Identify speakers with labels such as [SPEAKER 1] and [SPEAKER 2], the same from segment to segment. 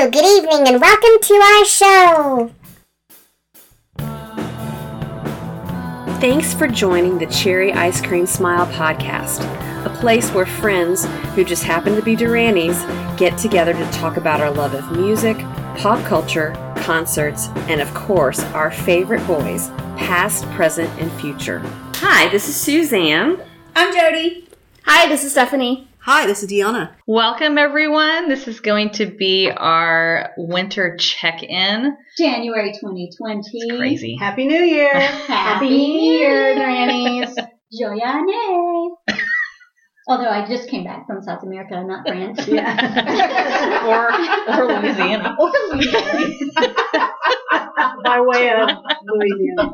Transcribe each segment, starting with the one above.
[SPEAKER 1] Hello, good evening, and welcome to our show.
[SPEAKER 2] Thanks for joining the Cherry Ice Cream Smile podcast, a place where friends who just happen to be Duranies get together to talk about our love of music, pop culture, concerts, and of course, our favorite boys, past, present, and future. Hi, this is Suzanne.
[SPEAKER 3] I'm Jody.
[SPEAKER 4] Hi, this is Stephanie.
[SPEAKER 5] Hi, this is Deanna.
[SPEAKER 6] Welcome, everyone. This is going to be our winter check in.
[SPEAKER 3] January 2020.
[SPEAKER 6] Crazy.
[SPEAKER 5] Happy New Year.
[SPEAKER 3] Happy New Year, Grannies. Joyane. Although I just came back from South America, not France.
[SPEAKER 5] Yeah.
[SPEAKER 6] or, or Louisiana.
[SPEAKER 3] or Louisiana.
[SPEAKER 5] By way of Louisiana.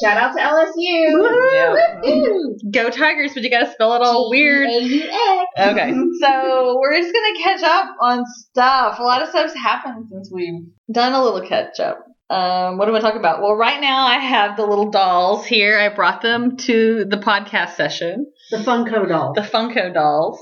[SPEAKER 5] Shout out to LSU.
[SPEAKER 3] Woo-hoo.
[SPEAKER 6] Go Tigers, but you got to spell it all weird.
[SPEAKER 3] G-A-U-X.
[SPEAKER 6] Okay, so we're just gonna catch up on stuff. A lot of stuff's happened since we've done a little catch up. Um, what do I talk about? Well, right now I have the little dolls here. I brought them to the podcast session.
[SPEAKER 5] The Funko doll.
[SPEAKER 6] The Funko dolls.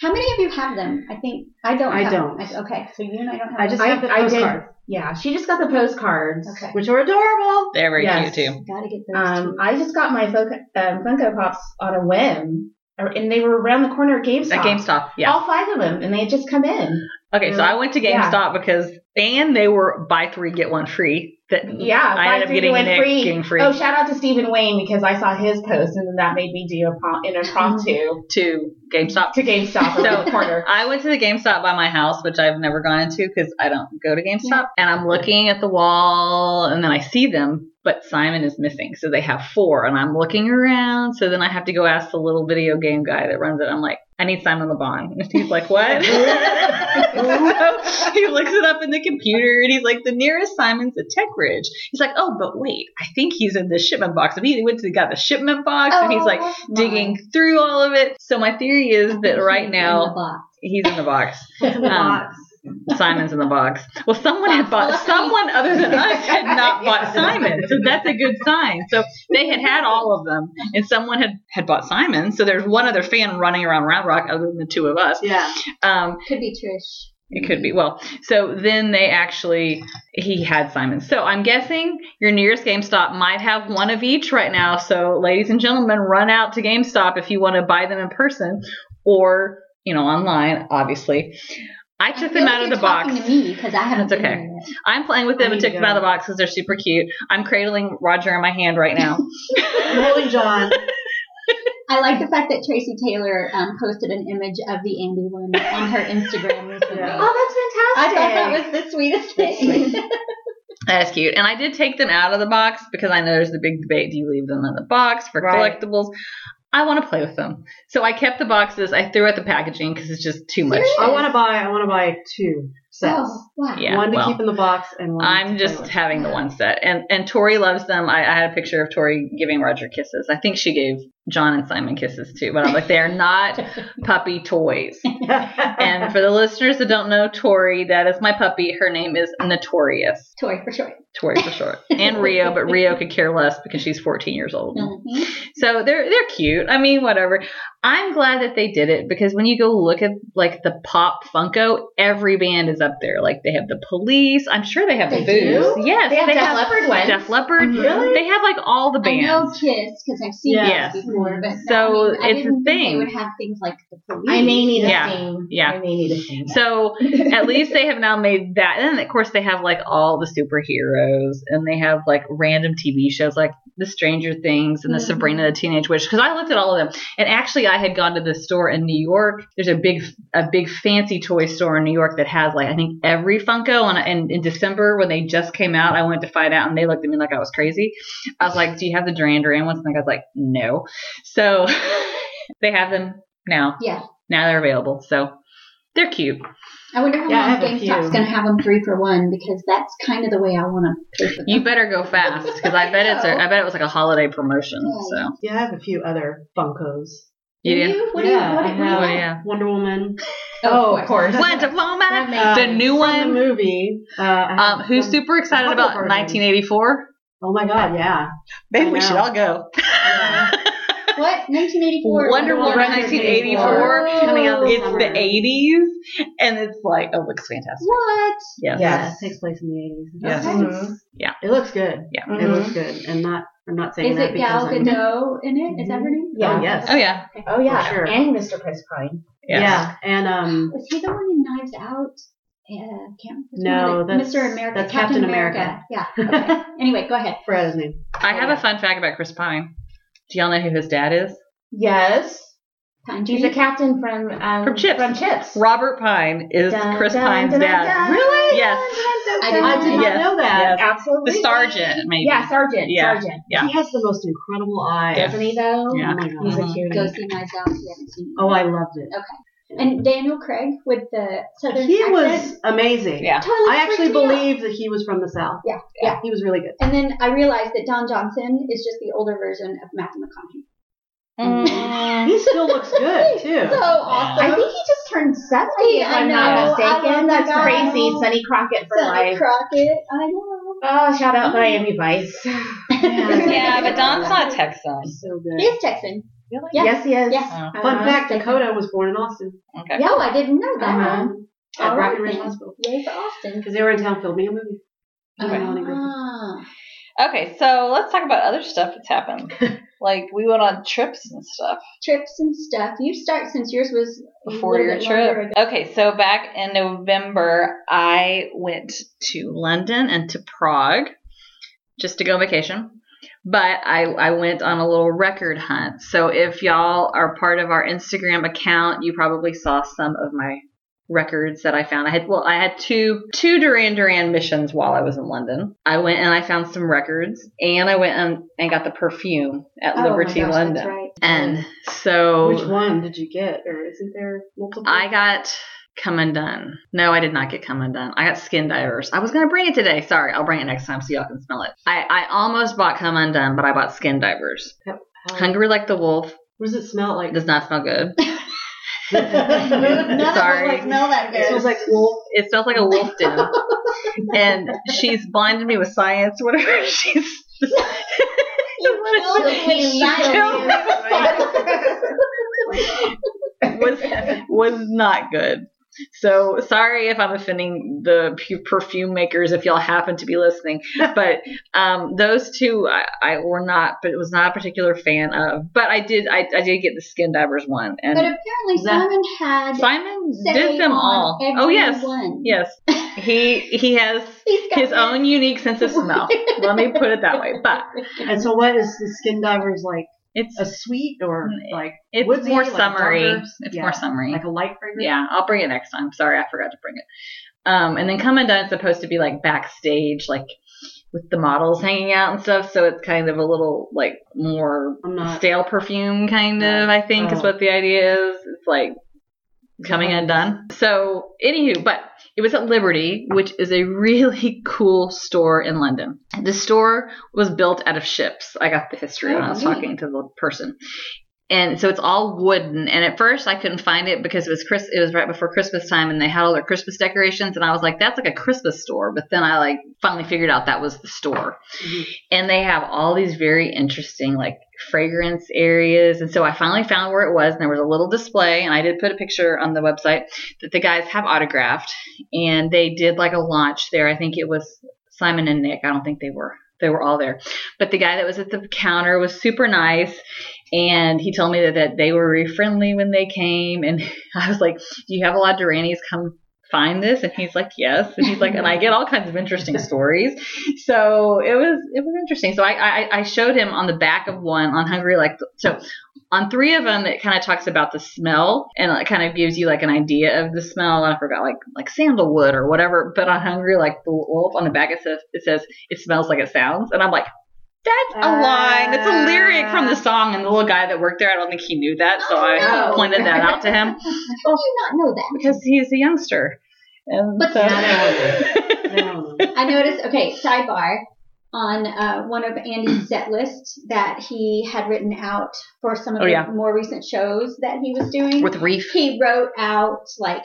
[SPEAKER 3] How many of you have them? I think I don't.
[SPEAKER 5] I
[SPEAKER 3] have
[SPEAKER 5] don't.
[SPEAKER 3] Them. I- okay, so you and I don't have.
[SPEAKER 5] I just
[SPEAKER 3] them.
[SPEAKER 5] have the
[SPEAKER 4] I did-
[SPEAKER 5] postcards.
[SPEAKER 4] Yeah, she just got the postcards,
[SPEAKER 3] Okay.
[SPEAKER 4] which are adorable.
[SPEAKER 6] They're very
[SPEAKER 4] Yes.
[SPEAKER 6] cute too.
[SPEAKER 3] Gotta get those.
[SPEAKER 4] Um,
[SPEAKER 3] two.
[SPEAKER 4] I just got my Funko, um, Funko Pops on a whim, and they were around the corner at GameStop.
[SPEAKER 6] At GameStop, yeah.
[SPEAKER 4] All five of them, and they had just come in.
[SPEAKER 6] Okay, so I went to
[SPEAKER 4] Yeah.
[SPEAKER 6] GameStop because and they were buy three get one free. That
[SPEAKER 4] Yeah,
[SPEAKER 6] I
[SPEAKER 4] buy
[SPEAKER 6] ended up getting
[SPEAKER 4] win free.
[SPEAKER 6] getting free
[SPEAKER 4] Oh, shout out to Stephen Wayne because I saw his post, and then that made me do a an impromptu
[SPEAKER 6] to GameStop.
[SPEAKER 4] to GameStop
[SPEAKER 6] So-
[SPEAKER 4] corner.
[SPEAKER 6] I went to the GameStop by my house, which I've never gone into because I don't go to GameStop. And I'm looking at the wall, and then I see them, but Simon is missing. So they have four, and I'm looking around. So then I have to go ask the little video game guy that runs it. I'm like, I need Simon Le Bon. And he's like, what? so he looks it up in the computer, and he's like, the nearest Simon's at Tech Ridge. He's like, oh, but wait, I think he's in the shipment box. And he went to got the shipment box, and he's like
[SPEAKER 3] Oh, my.
[SPEAKER 6] digging through all of it. So my theory is that right now he's in the box.
[SPEAKER 5] What's in the
[SPEAKER 6] Um,
[SPEAKER 5] box?
[SPEAKER 6] Simon's in the box. Well, someone had bought. Someone other than us had not bought Simon, so that's a good sign. So they had had all of them, and someone had had bought Simon. So there's one other fan running around Round Rock other than the two of us.
[SPEAKER 5] Yeah.
[SPEAKER 6] Um,
[SPEAKER 3] Could be Trish.
[SPEAKER 6] it could be. Well, so then they actually he had Simon. So I'm guessing your nearest GameStop might have one of each right now. So ladies and gentlemen, run out to GameStop if you want to buy them in person or you know online, obviously. I took them out of the box.
[SPEAKER 3] Talking to me because I haven't.
[SPEAKER 6] That's
[SPEAKER 3] been
[SPEAKER 6] okay.
[SPEAKER 3] there yet.
[SPEAKER 6] I'm playing with them and took
[SPEAKER 5] to
[SPEAKER 6] them out of the box because they're super cute. I'm cradling Roger in my hand right now.
[SPEAKER 5] I'm holding John.
[SPEAKER 3] I like the fact that Tracy Taylor um, posted an image of the Andy one on her Instagram recently.
[SPEAKER 5] Yeah.
[SPEAKER 4] Oh,
[SPEAKER 3] I thought that was the sweetest thing.
[SPEAKER 6] that is cute. And I did take them out of the box because I know there's the big debate: do you leave them in the box for
[SPEAKER 4] Right.
[SPEAKER 6] collectibles? I want to play with them, so I kept the boxes. I threw out the packaging because it's just too much.
[SPEAKER 5] I want to buy. I want to buy two sets.
[SPEAKER 3] oh, wow.
[SPEAKER 6] Yeah,
[SPEAKER 5] one to
[SPEAKER 6] well,
[SPEAKER 5] keep in the box and one.
[SPEAKER 6] I'm
[SPEAKER 5] to
[SPEAKER 6] just
[SPEAKER 5] play with.
[SPEAKER 6] having the one set, and and Tori loves them. I, I had a picture of Tori giving Roger kisses. I think she gave John and Simon kisses too, but I'm like, they're not puppy toys. And for the listeners that don't know Tori, that is my puppy. Her name is Notorious.
[SPEAKER 3] Tori for short.
[SPEAKER 6] Tori for short. And Rio, but Rio could care less because she's 14 years old.
[SPEAKER 3] Mhm.
[SPEAKER 6] So they're they're cute. I mean, whatever. I'm glad that they did it because when you go look at like the pop Funko, every band is up there. Like they have the Police. I'm sure they have
[SPEAKER 3] They
[SPEAKER 6] the Booze.
[SPEAKER 3] do?
[SPEAKER 6] Yes,
[SPEAKER 4] They have Def Leppard ones.
[SPEAKER 6] Def Leppard.
[SPEAKER 4] Really?
[SPEAKER 6] They have like all the
[SPEAKER 3] I know
[SPEAKER 6] bands.
[SPEAKER 3] Kiss because I've seen
[SPEAKER 5] Yes.
[SPEAKER 3] this before, but
[SPEAKER 6] So
[SPEAKER 3] I, mean,
[SPEAKER 6] it's a thing.
[SPEAKER 3] they would have things like the police.
[SPEAKER 4] I may need a
[SPEAKER 6] Yeah.
[SPEAKER 4] thing.
[SPEAKER 6] Yeah.
[SPEAKER 4] I may need a thing.
[SPEAKER 6] So at least they have now made that. And of course, they have like all the superheroes and they have like random TV shows like The Stranger Things and the
[SPEAKER 3] Mhm.
[SPEAKER 6] Sabrina the Teenage Witch. Because I looked at all of them. And actually, I had gone to the store in New York. There's a big, a big fancy toy store in New York that has like, I think every Funko. And, and in December, when they just came out, I went to find out and they looked at me like I was crazy. I was like, Do you have the Duran Duran ones? And the guy's like, No. So they have them now.
[SPEAKER 3] Yeah.
[SPEAKER 6] Now they're available. So they're cute.
[SPEAKER 3] I wonder how
[SPEAKER 5] Yeah,
[SPEAKER 3] long
[SPEAKER 5] have a
[SPEAKER 3] GameStop's going to have them three for one because that's kind of the way I want to pay for them.
[SPEAKER 6] You better go fast because I bet it's a, I bet it was like a holiday promotion. So
[SPEAKER 5] Yeah, I have a few other Funkos.
[SPEAKER 6] you
[SPEAKER 3] Do
[SPEAKER 6] do.
[SPEAKER 3] you? What do
[SPEAKER 5] Yeah,
[SPEAKER 3] you? What,
[SPEAKER 5] I
[SPEAKER 3] do- what do you
[SPEAKER 5] have.
[SPEAKER 6] What do you have?
[SPEAKER 5] Wonder Woman.
[SPEAKER 3] Oh, of course.
[SPEAKER 6] Wonder Woman,
[SPEAKER 3] That
[SPEAKER 6] the new
[SPEAKER 5] from
[SPEAKER 6] one.
[SPEAKER 5] the movie. Uh,
[SPEAKER 6] Um, who's
[SPEAKER 5] some-
[SPEAKER 6] super excited about
[SPEAKER 5] versions.
[SPEAKER 6] 1984?
[SPEAKER 5] Oh my god, yeah.
[SPEAKER 6] Maybe we should all go.
[SPEAKER 3] What? 1984.
[SPEAKER 7] Wonder Woman 1984.
[SPEAKER 5] Coming out this
[SPEAKER 7] It's
[SPEAKER 5] summer.
[SPEAKER 7] the 80s, and it's like, oh, it looks fantastic.
[SPEAKER 3] What?
[SPEAKER 7] Yes.
[SPEAKER 5] Yeah, it takes place in the 80s.
[SPEAKER 7] Yes.
[SPEAKER 5] Mhm.
[SPEAKER 7] Yeah.
[SPEAKER 5] It looks good.
[SPEAKER 7] Yeah.
[SPEAKER 5] It looks good. And not, I'm not saying
[SPEAKER 3] Is
[SPEAKER 5] that
[SPEAKER 3] it
[SPEAKER 5] because
[SPEAKER 3] Gal
[SPEAKER 5] I'm-
[SPEAKER 3] Gadot in it? Is that her name?
[SPEAKER 4] Yeah.
[SPEAKER 5] Oh, yes.
[SPEAKER 7] Oh, yeah.
[SPEAKER 4] Oh yeah,
[SPEAKER 5] For sure.
[SPEAKER 4] and Mr. Chris Pine.
[SPEAKER 7] Yes.
[SPEAKER 5] Yeah. And, um,
[SPEAKER 3] Was he the one in Knives Out? Yeah, can't.
[SPEAKER 5] No,
[SPEAKER 3] one of the-
[SPEAKER 5] that's-
[SPEAKER 3] Mr. America.
[SPEAKER 5] that's
[SPEAKER 3] Captain,
[SPEAKER 5] Captain
[SPEAKER 3] America. Yeah. Okay. anyway, go ahead.
[SPEAKER 5] forgot his name.
[SPEAKER 7] I have a fun fact about Chris Pine. Do y'all know who his dad is?
[SPEAKER 4] Yes.
[SPEAKER 3] Pine
[SPEAKER 4] He's a captain from um,
[SPEAKER 7] From Chips.
[SPEAKER 4] From Chips.
[SPEAKER 7] Robert Pine is
[SPEAKER 4] Dun,
[SPEAKER 7] Chris
[SPEAKER 4] dun,
[SPEAKER 7] Pine's
[SPEAKER 4] dun,
[SPEAKER 7] dad.
[SPEAKER 4] dun,
[SPEAKER 7] Really? Yes.
[SPEAKER 4] dun, dun,
[SPEAKER 3] I did
[SPEAKER 4] dun,
[SPEAKER 3] not
[SPEAKER 4] dun.
[SPEAKER 5] I did not know that.
[SPEAKER 7] Yes.
[SPEAKER 4] Absolutely.
[SPEAKER 7] The sergeant, maybe.
[SPEAKER 4] Yeah, sergeant.
[SPEAKER 7] Yeah.
[SPEAKER 4] Sergeant.
[SPEAKER 7] Yeah.
[SPEAKER 5] He has the most incredible eyes.
[SPEAKER 7] Yeah.
[SPEAKER 4] Doesn't he though?
[SPEAKER 7] Yeah.
[SPEAKER 5] Oh my God.
[SPEAKER 4] He's a cutie.
[SPEAKER 3] Go see Knives Out if you haven't seen it.
[SPEAKER 5] Oh, I loved it.
[SPEAKER 3] And Daniel Craig with the southern
[SPEAKER 5] He
[SPEAKER 3] accent.
[SPEAKER 5] was amazing.
[SPEAKER 7] Yeah.
[SPEAKER 3] Totally
[SPEAKER 5] I actually
[SPEAKER 3] freaked me out.
[SPEAKER 5] believe that he was from the South.
[SPEAKER 3] Yeah, yeah.
[SPEAKER 5] He was really good.
[SPEAKER 3] And then I realized that Don Johnson is just the older version of Matthew McConaughey.
[SPEAKER 7] Mm.
[SPEAKER 5] He still looks good, too.
[SPEAKER 3] So awesome.
[SPEAKER 4] I think he just turned 70, if
[SPEAKER 3] I
[SPEAKER 4] I'm
[SPEAKER 3] know.
[SPEAKER 4] not
[SPEAKER 3] I love
[SPEAKER 4] mistaken.
[SPEAKER 3] that
[SPEAKER 4] That's
[SPEAKER 3] guy.
[SPEAKER 4] crazy. Sonny Crockett for
[SPEAKER 3] Sonny
[SPEAKER 4] life.
[SPEAKER 3] Crockett. I know.
[SPEAKER 4] Oh, shout out Miami Vice.
[SPEAKER 7] yeah, but Don's not Texan.
[SPEAKER 5] So
[SPEAKER 3] He is Texan.
[SPEAKER 7] Really?
[SPEAKER 3] Yeah.
[SPEAKER 4] Yes, he is.
[SPEAKER 3] Yeah.
[SPEAKER 7] Oh,
[SPEAKER 5] Fun
[SPEAKER 4] Uh-huh.
[SPEAKER 5] fact, Dakota was born in Austin.
[SPEAKER 7] okay.
[SPEAKER 3] Yeah, I didn't know that.
[SPEAKER 4] Uh-huh.
[SPEAKER 5] At
[SPEAKER 3] All
[SPEAKER 5] Rocket
[SPEAKER 3] right,
[SPEAKER 5] Ridge. Hospital.
[SPEAKER 3] Yay for Austin.
[SPEAKER 5] Because they were in town filming a movie.
[SPEAKER 7] Okay.
[SPEAKER 3] Ah.
[SPEAKER 6] Okay, so let's talk about other stuff that's happened. like we went on trips and stuff
[SPEAKER 3] Trips and stuff. You start since yours was
[SPEAKER 6] before your trip. Okay, so back in November, I went to London and to Prague just to go on vacation. But I, I went on a little record hunt. So if y'all are part of our Instagram account, you probably saw some of my records that I found. I had well, I had two two Duran Duran missions while I was in London. I went and I found some records, and I went and, and got the perfume at
[SPEAKER 3] Oh my
[SPEAKER 6] Liberty
[SPEAKER 3] gosh,
[SPEAKER 6] London.
[SPEAKER 3] That's right.
[SPEAKER 6] And so
[SPEAKER 5] Which one did you get? Or isn't there multiple?
[SPEAKER 6] I got Come Undone. No, I did not get Come Undone. I got Skin Divers. I was gonna bring it today. Sorry, I'll bring it next time so y'all can smell it. I, I almost bought Come Undone, but I bought Skin Divers.
[SPEAKER 5] How-
[SPEAKER 6] Hungry like the wolf.
[SPEAKER 5] What does it smell like?
[SPEAKER 6] Does not smell good. Sorry.
[SPEAKER 3] of smell that good.
[SPEAKER 5] It smells like wolf.
[SPEAKER 6] It smells like a wolf den. and she's blinded me with science, whatever. She's was was not good. So sorry if I'm offending the perfume makers if y'all happen to be listening, but um, those two I, I were not, but it was not a particular fan of. But I did, I, I did get the Skin Divers one, and
[SPEAKER 3] But apparently Simon had
[SPEAKER 6] Simon did them all. Oh yes,
[SPEAKER 3] one.
[SPEAKER 6] yes. He he has his own unique sense of smell. Let me put it that way. But
[SPEAKER 5] And so, what is the Skin Divers like?
[SPEAKER 6] It's
[SPEAKER 5] A sweet or like
[SPEAKER 6] it's
[SPEAKER 5] woodsy,
[SPEAKER 6] more summery. It's
[SPEAKER 5] Yeah.
[SPEAKER 6] more summery.
[SPEAKER 5] like a light fragrance?
[SPEAKER 6] Yeah, I'll bring it next time. Sorry, I forgot to bring it. Um, and then Come Undone is supposed to be like backstage, like with the models hanging out and stuff. So it's kind of a little like more
[SPEAKER 5] not.
[SPEAKER 6] stale perfume, kind of. I think is
[SPEAKER 5] Oh.
[SPEAKER 6] what the idea is. It's like coming undone. So, anywho, but it was at Liberty, which is a really cool store in London. The store was built out of ships. I got the history when I was
[SPEAKER 3] Oh, neat.
[SPEAKER 6] talking to the person. And so it's all wooden. And at first I couldn't find it because it was Chris. It was right before Christmas time, and they had all their Christmas decorations. And I was like, "That's like a Christmas store." But then I like finally figured out that was the store.
[SPEAKER 5] Mhm.
[SPEAKER 6] And they have all these very interesting like fragrance areas. And so I finally found where it was, and there was a little display. And I did put a picture on the website that the guys have autographed, and they did like a launch there. I think it was Simon and Nick. I don't think they were. They were all there. But the guy that was at the counter was super nice. And he told me that, that they were very friendly when they came. And I was like, Do you have a lot of Duranies come find this? And he's like, Yes. And he's like, And I get all kinds of interesting stories. So it was it was interesting. So I, I, I showed him on the back of one on Hungry Like so on three of them it kind of talks about the smell and it kind of gives you like an idea of the smell. I forgot like like sandalwood or whatever. But on Hungry Like the Wolf on the back it says it says it smells like it sounds. And I'm like, that's a line. that's a lyric from the ah. song, and the little guy that worked there, I don't think he knew that, so I
[SPEAKER 3] Oh, no.
[SPEAKER 6] pointed that out to him
[SPEAKER 3] How do you not know that?
[SPEAKER 6] because he's a youngster. And
[SPEAKER 3] But-
[SPEAKER 6] so,
[SPEAKER 5] I don't know.
[SPEAKER 3] I noticed. Okay, sidebar on uh, one of Andy's set lists that he had written out for some of
[SPEAKER 6] Oh,
[SPEAKER 3] the
[SPEAKER 6] yeah.
[SPEAKER 3] more recent shows that he was doing.
[SPEAKER 6] with Reef,
[SPEAKER 3] he wrote out like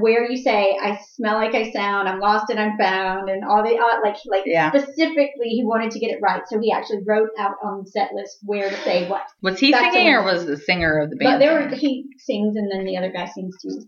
[SPEAKER 3] where you say I smell like I sound, I'm lost and I'm found, and all the uh, like like
[SPEAKER 6] Yeah.
[SPEAKER 3] specifically he wanted to get it right, so he actually wrote out on the set list where to say what.
[SPEAKER 6] Was he
[SPEAKER 3] That's
[SPEAKER 6] singing or was the singer of the band?
[SPEAKER 3] But there were he sings and then the other guy sings too.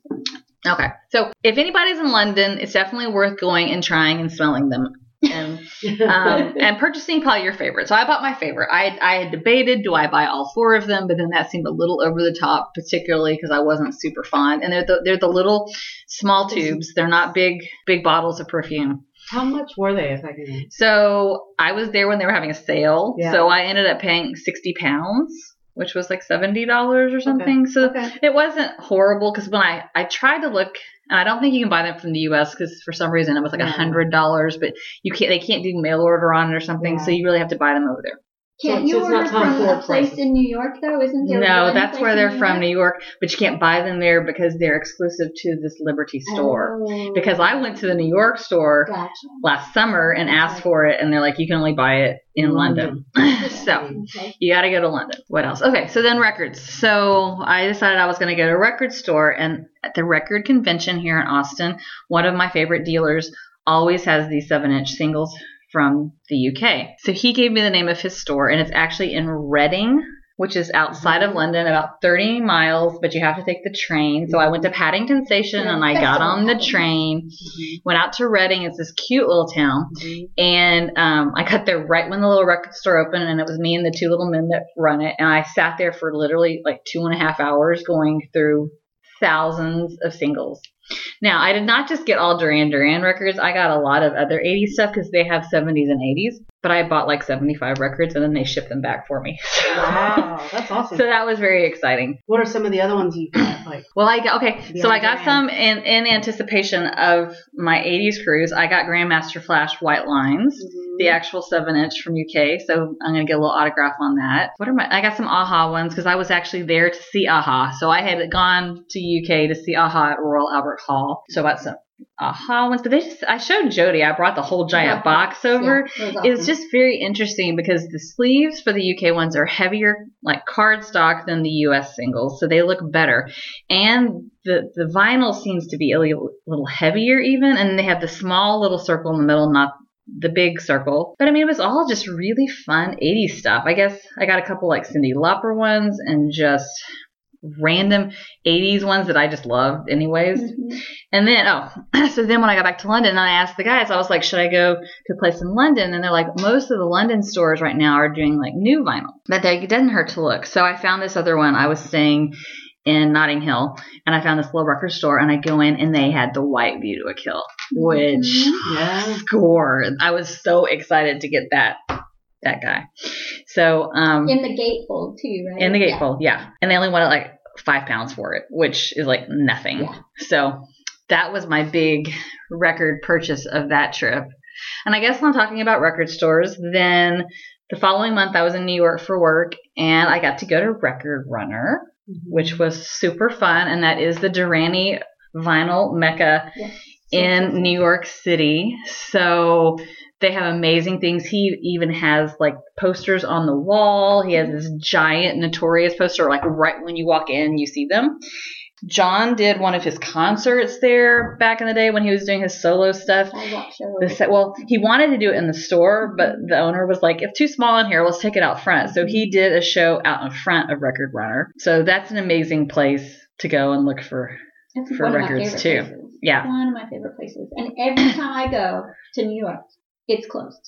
[SPEAKER 6] Okay. So if anybody's in London, it's definitely worth going and trying and smelling them. And um, and purchasing probably your favorite. So I bought my favorite. I I had debated do I buy all four of them, but then that seemed a little over the top, particularly because I wasn't super fond. And they're the they're the little small tubes. They're not big big bottles of perfume.
[SPEAKER 5] How much were they, if I can?
[SPEAKER 6] So I was there when they were having a sale.
[SPEAKER 5] Yeah.
[SPEAKER 6] So I ended up paying sixty pounds, which was like seventy dollars or something. So
[SPEAKER 5] Okay.
[SPEAKER 6] it wasn't horrible because when I I tried to look, and I don't think you can buy them from the U.S. because for some reason it was like a hundred dollars, but you can't they can't do mail order on it or something, so you really have to buy them over there.
[SPEAKER 3] Can't you order from a place in New York though? Isn't there?
[SPEAKER 6] No, that's where they're
[SPEAKER 3] New
[SPEAKER 6] from,
[SPEAKER 3] York?
[SPEAKER 6] New York, but you can't buy them there because they're exclusive to this Liberty store.
[SPEAKER 3] Oh,
[SPEAKER 6] Because I went to the New York store
[SPEAKER 3] Gotcha.
[SPEAKER 6] last summer and asked for it, and they're like, you can only buy it in mm-hmm. London. so
[SPEAKER 3] Okay.
[SPEAKER 6] you got to go to London. What else? Okay, so then records. So I decided I was going to go to a record store, and at the record convention here in Austin, one of my favorite dealers always has these seven inch singles from the UK. So he gave me the name of his store, and it's actually in Reading. Which is outside of mm-hmm. London, about 30 miles, but you have to take the train. So I went to Paddington Station and I got on the train, mm-hmm. went out to Reading. It's this cute little town. Mm-hmm. And um, I got there right when the little record store opened, and it was me and the two little men that run it. And I sat there for literally like two and a half hours going through thousands of singles. Now, I did not just get all Duran Duran records, I got a lot of other 80s stuff because they have 70s and 80s. But I bought like 75 records and then they shipped them back for me.
[SPEAKER 5] Wow, that's awesome.
[SPEAKER 6] so that was very exciting.
[SPEAKER 5] what are some of the other ones you got? Like,
[SPEAKER 6] Well, I got okay. So I got some in in anticipation of my '80s cruise. I got Grandmaster Flash White Lines, the mm-hmm. actual seven inch from UK. So I'm gonna get a little autograph on that. What are my? I got some Aha ones because I was actually there to see Aha. So I had gone to UK to see Aha at Royal Albert Hall. So I got some Aha ones, but they just I showed Jody. I brought the whole giant box over.
[SPEAKER 3] Yeah, it was
[SPEAKER 6] It's just very interesting because the sleeves for the UK ones are heavier, like cardstock, than the US singles, so they look better. And the the vinyl seems to be a little, little heavier, even, and they have the small little circle in the middle, not the big circle. But I mean, it was all just really fun 80s stuff. I guess I got a couple like Cyndi Lauper ones and just random 80s ones that I just loved, anyways.
[SPEAKER 3] Mhm.
[SPEAKER 6] And then, oh, so then when I got back to London, I asked the guys, I was like, should I go to a place in London? And they're like, most of the London stores right now are doing like new vinyl, but they, it doesn't hurt to look. So I found this other one. I was staying in Notting Hill and I found this little record store and I go in and they had the white view to a kill, which
[SPEAKER 3] Mhm.
[SPEAKER 5] yeah.
[SPEAKER 6] score. I was so excited to get that, that guy. So, um,
[SPEAKER 3] in the gatefold too, right?
[SPEAKER 6] in the gatefold, yeah. And they only wanted like five pounds for it, which is like nothing.
[SPEAKER 3] Yeah.
[SPEAKER 6] So that was my big record purchase of that trip. And I guess I'm talking about record stores, then the following month I was in New York for work and I got to go to Record Runner, which was super fun. And that is the Duranie vinyl mecca
[SPEAKER 3] Yeah.
[SPEAKER 6] in New York City. So they have amazing things. He even has like posters on the wall. He has this giant notorious poster, like right when you walk in, you see them. John did one of his concerts there back in the day when he was doing his solo stuff. Set, well, he wanted to do it in the store, but the owner was like, "If too small in here, let's take it out front." So he did a show out in front of Record Runner. So that's an amazing place to go and look for.
[SPEAKER 3] That's
[SPEAKER 6] for
[SPEAKER 3] one of my
[SPEAKER 6] records,
[SPEAKER 3] favorite
[SPEAKER 6] too.
[SPEAKER 3] places.
[SPEAKER 6] Yeah.
[SPEAKER 3] One of my favorite places. And every time I go to New York, it's closed.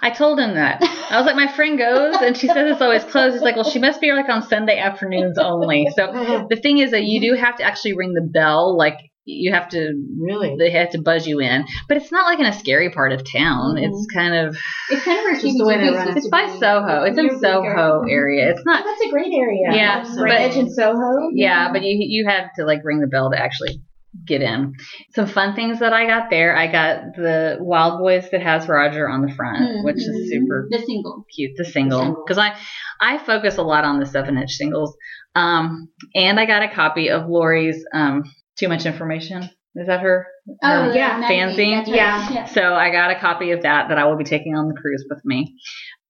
[SPEAKER 6] I told him that. I was like, my friend goes and she says it's always closed. He's like, well, she must be like on Sunday afternoons only. So the thing is that you do have to actually ring the bell. Like you have to,
[SPEAKER 5] Really?
[SPEAKER 6] they have to buzz you in. But it's not like in a scary part of town. Mm-hmm. It's kind of,
[SPEAKER 3] It's kind of where
[SPEAKER 5] Just the way they run it.
[SPEAKER 6] it's by
[SPEAKER 3] be.
[SPEAKER 6] Soho. It's in
[SPEAKER 3] near Bleecker.
[SPEAKER 6] Soho mm-hmm. area. It's
[SPEAKER 5] Oh,
[SPEAKER 6] not,
[SPEAKER 5] that's a great area.
[SPEAKER 6] Yeah,
[SPEAKER 5] Like,
[SPEAKER 6] but-
[SPEAKER 5] Edge and Soho.
[SPEAKER 6] yeah, but you you have to like ring the bell to actually get in. Some fun things that I got there. I got the Wild Boys that has Roger on the front, which is super
[SPEAKER 3] The single.
[SPEAKER 6] cute the single because I I focus a lot on the seven inch singles. Um, and I got a copy of Lori's um, Too Much Information. Is that her?
[SPEAKER 3] Oh,
[SPEAKER 6] her
[SPEAKER 5] yeah,
[SPEAKER 6] fanzine?
[SPEAKER 3] right.
[SPEAKER 5] Yeah.
[SPEAKER 6] So I got a copy of that that I will be taking on the cruise with me.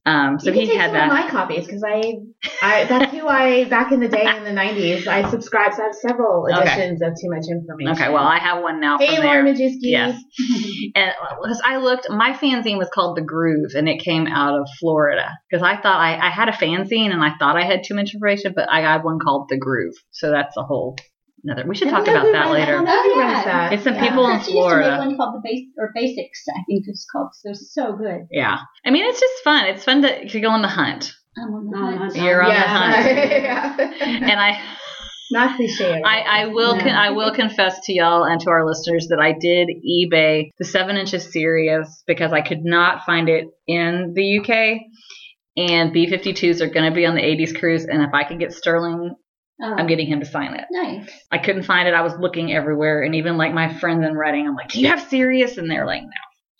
[SPEAKER 6] Um, so
[SPEAKER 4] you can
[SPEAKER 6] he
[SPEAKER 4] take
[SPEAKER 6] had that.
[SPEAKER 4] of my copies because I, I that's who I back in the day in the '90s. I subscribed. So I have several
[SPEAKER 6] Okay.
[SPEAKER 4] editions of Too Much Information.
[SPEAKER 6] Okay, well, I have one now
[SPEAKER 4] hey,
[SPEAKER 6] from Lori.
[SPEAKER 4] Majewski.
[SPEAKER 6] Yes. And because I looked, my fanzine was called The Groove, and it came out of Florida. Because I thought I, I had a fanzine, and I thought I had too much information, but I got one called The Groove. So that's a whole another. We should talk about that later.
[SPEAKER 4] don't know who runs that.
[SPEAKER 6] It's some
[SPEAKER 3] Yeah.
[SPEAKER 6] people in
[SPEAKER 3] Chris used to
[SPEAKER 6] Florida.
[SPEAKER 3] make one called the base or basics, I think it's called. So they're so good.
[SPEAKER 6] Yeah. I mean, it's just fun. It's fun to, to go on the hunt.
[SPEAKER 3] I'm on the hunt.
[SPEAKER 5] hunt.
[SPEAKER 6] You're on the hunt.
[SPEAKER 4] Yeah.
[SPEAKER 6] And I.
[SPEAKER 4] Not cliche.
[SPEAKER 6] I, I will con- I will confess to y'all and to our listeners that I did eBay the seven inches series because I could not find it in the UK. And B52s are going to be on the 80s cruise, and if I can get Sterling,
[SPEAKER 3] Oh,
[SPEAKER 6] I'm getting him to sign it.
[SPEAKER 3] nice.
[SPEAKER 6] I couldn't find it. I was looking everywhere, and even like my friends in Reading, I'm like, "Do you have Sirius?" And they're like, "No."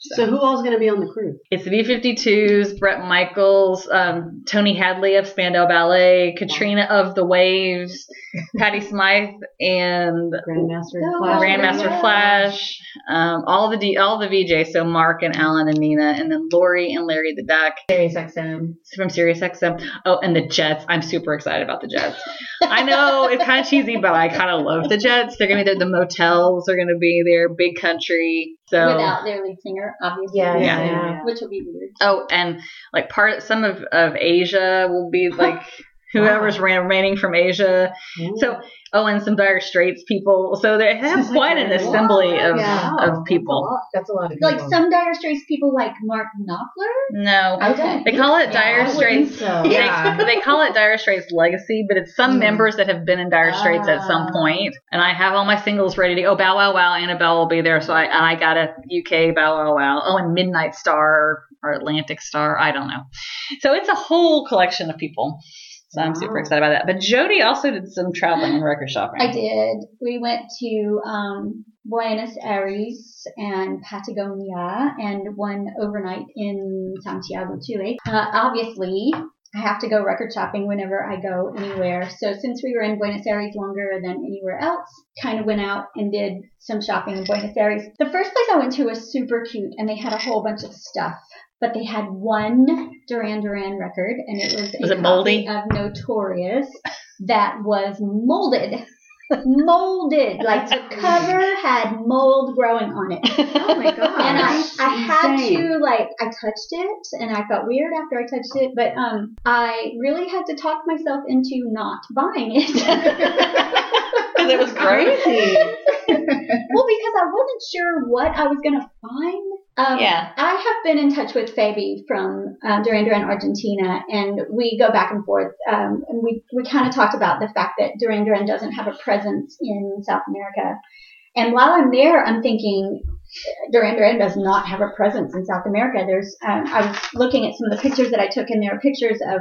[SPEAKER 5] So who all's going to be on the crew?
[SPEAKER 6] It's the B52s, Bret Michaels, um, Tony Hadley of Spandau Ballet, Katrina of the Waves, Patty Smyth, and
[SPEAKER 5] Grandmaster
[SPEAKER 3] Oh,
[SPEAKER 5] Flash.
[SPEAKER 6] Grandmaster
[SPEAKER 3] yeah.
[SPEAKER 6] Flash, um, all the D, all the VJs, so Mark and Alan and Nina, and then Lori and Larry the Duck
[SPEAKER 4] Sirius XM.
[SPEAKER 6] from SiriusXM. Oh, and the Jets. I'm super excited about the Jets. I know it's kind of cheesy, but I kind of love the Jets. They're gonna be there. The motels are gonna be there. Big country. So
[SPEAKER 3] Without their lead singer, obviously.
[SPEAKER 4] Yeah,
[SPEAKER 6] Yeah.
[SPEAKER 4] yeah.
[SPEAKER 3] Which will be weird.
[SPEAKER 6] oh, and like part some of of Asia will be like. Whoever's ran, remaining from Asia. So, oh, and some Dire Straits people. So they have
[SPEAKER 5] Sounds like
[SPEAKER 6] quite an
[SPEAKER 5] a-
[SPEAKER 6] assembly of,
[SPEAKER 4] Yeah.
[SPEAKER 6] of people.
[SPEAKER 4] That's a lot of
[SPEAKER 3] Like
[SPEAKER 4] people.
[SPEAKER 3] some Dire Straits people, like Mark Knopfler.
[SPEAKER 6] No,
[SPEAKER 3] Okay.
[SPEAKER 6] They call it Dire
[SPEAKER 4] I
[SPEAKER 6] Straits.
[SPEAKER 4] so.
[SPEAKER 6] They-
[SPEAKER 4] Yeah.
[SPEAKER 6] They, call it Dire Straits Legacy, but it's some
[SPEAKER 4] Hmm.
[SPEAKER 6] members that have been in Dire Straits at some
[SPEAKER 3] Ah.
[SPEAKER 6] point. And I have all my singles ready to go. Bow Wow Wow, Annabelle will be there. So I, I got a UK Bow Wow Wow. Oh, and Midnight Star or Atlantic Star. I don't know. So it's a whole collection of people. So I'm super excited about that. But Jody also did some traveling and record shopping.
[SPEAKER 3] I did. We went to um, Buenos Aires and Patagonia and one overnight in Santiago, Chile. Uh, obviously, I have to go record shopping whenever I go anywhere. So since we were in Buenos Aires longer than anywhere else, kind of went out and did some shopping in Buenos Aires. The first place I went to was super cute and they had a whole bunch of stuff. But they had one Duran Duran record, and it was,
[SPEAKER 6] Was
[SPEAKER 3] a
[SPEAKER 6] it moldy?
[SPEAKER 3] copy of Notorious that was molded molded. Like the cover had mold growing on it.
[SPEAKER 4] Oh my god.
[SPEAKER 3] And I, I had
[SPEAKER 5] insane.
[SPEAKER 3] to like I touched it and I felt weird after I touched it, but um I really had to talk myself into not buying it.
[SPEAKER 6] Because it was.
[SPEAKER 4] Crazy.
[SPEAKER 3] well, because I wasn't sure what I was gonna find. Um,
[SPEAKER 6] Yeah.
[SPEAKER 3] I have been in touch with Fabi from uh, Duran Duran Argentina, and we go back and forth. Um, and we we kind of talked about the fact that Duran Duran doesn't have a presence in South America. And while I'm there, I'm thinking Duran Duran does not have a presence in South America. There's um, I was looking at some of the pictures that I took, and there are pictures of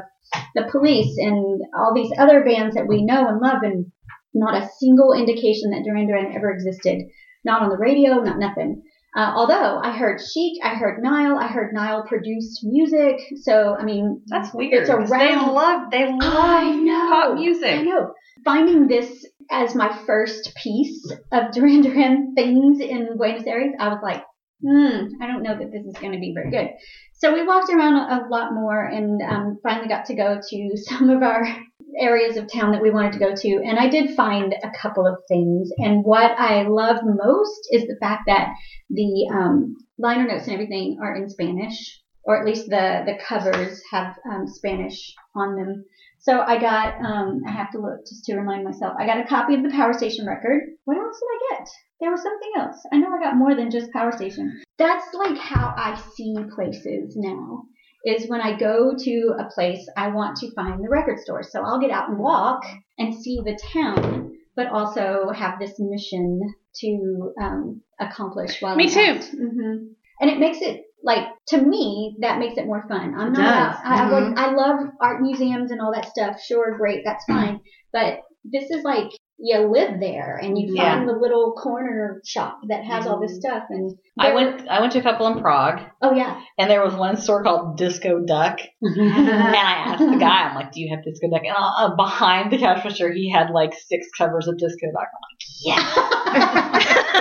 [SPEAKER 3] the police and all these other bands that we know and love, and not a single indication that Duran Duran ever existed. Not on the radio, not nothing. Uh, although I heard Chic, I heard Nile, I heard Nile produced music. So I mean,
[SPEAKER 6] That's weird.
[SPEAKER 3] It's
[SPEAKER 6] 'cause They love they love pop
[SPEAKER 3] I know. Finding this as my first piece of Duran Duran things in Buenos Aires, I was like, hmm, I don't know that this is going to be very good. So we walked around a, a lot more and um, finally got to go to some of our areas of town that we wanted to go to. And I did find a couple of things. And what I love most is the fact that the um, liner notes and everything are in Spanish, or at least the, the covers have um, Spanish on them. So I got, um, I have to look just to remind myself. I got a copy of the Power Station record. What else did I get? There was something else. I know I got more than just Power Station. That's like how I see places now. Is when I go to a place, I want to find the record store. So I'll get out and walk and see the town, but also have this mission to um, accomplish while
[SPEAKER 6] Me
[SPEAKER 3] I'm there.
[SPEAKER 6] Me too.
[SPEAKER 3] out. hmm And it makes it like to me that makes it more fun. I'm
[SPEAKER 5] It
[SPEAKER 3] not.
[SPEAKER 5] does.
[SPEAKER 3] I, I,
[SPEAKER 6] Mm-hmm.
[SPEAKER 3] would- I love art museums and all that stuff. Sure, great, that's fine. But this is like you live there and you
[SPEAKER 6] Yeah.
[SPEAKER 3] find the little corner shop that has all this stuff. And
[SPEAKER 6] I went I went to a couple in Prague
[SPEAKER 3] Oh yeah.
[SPEAKER 6] and there was one store called Disco Duck. And I asked the guy, I'm like, Do you have Disco Duck? And uh, uh, behind the cash register he had like six covers of Disco Duck. I'm like, Yeah.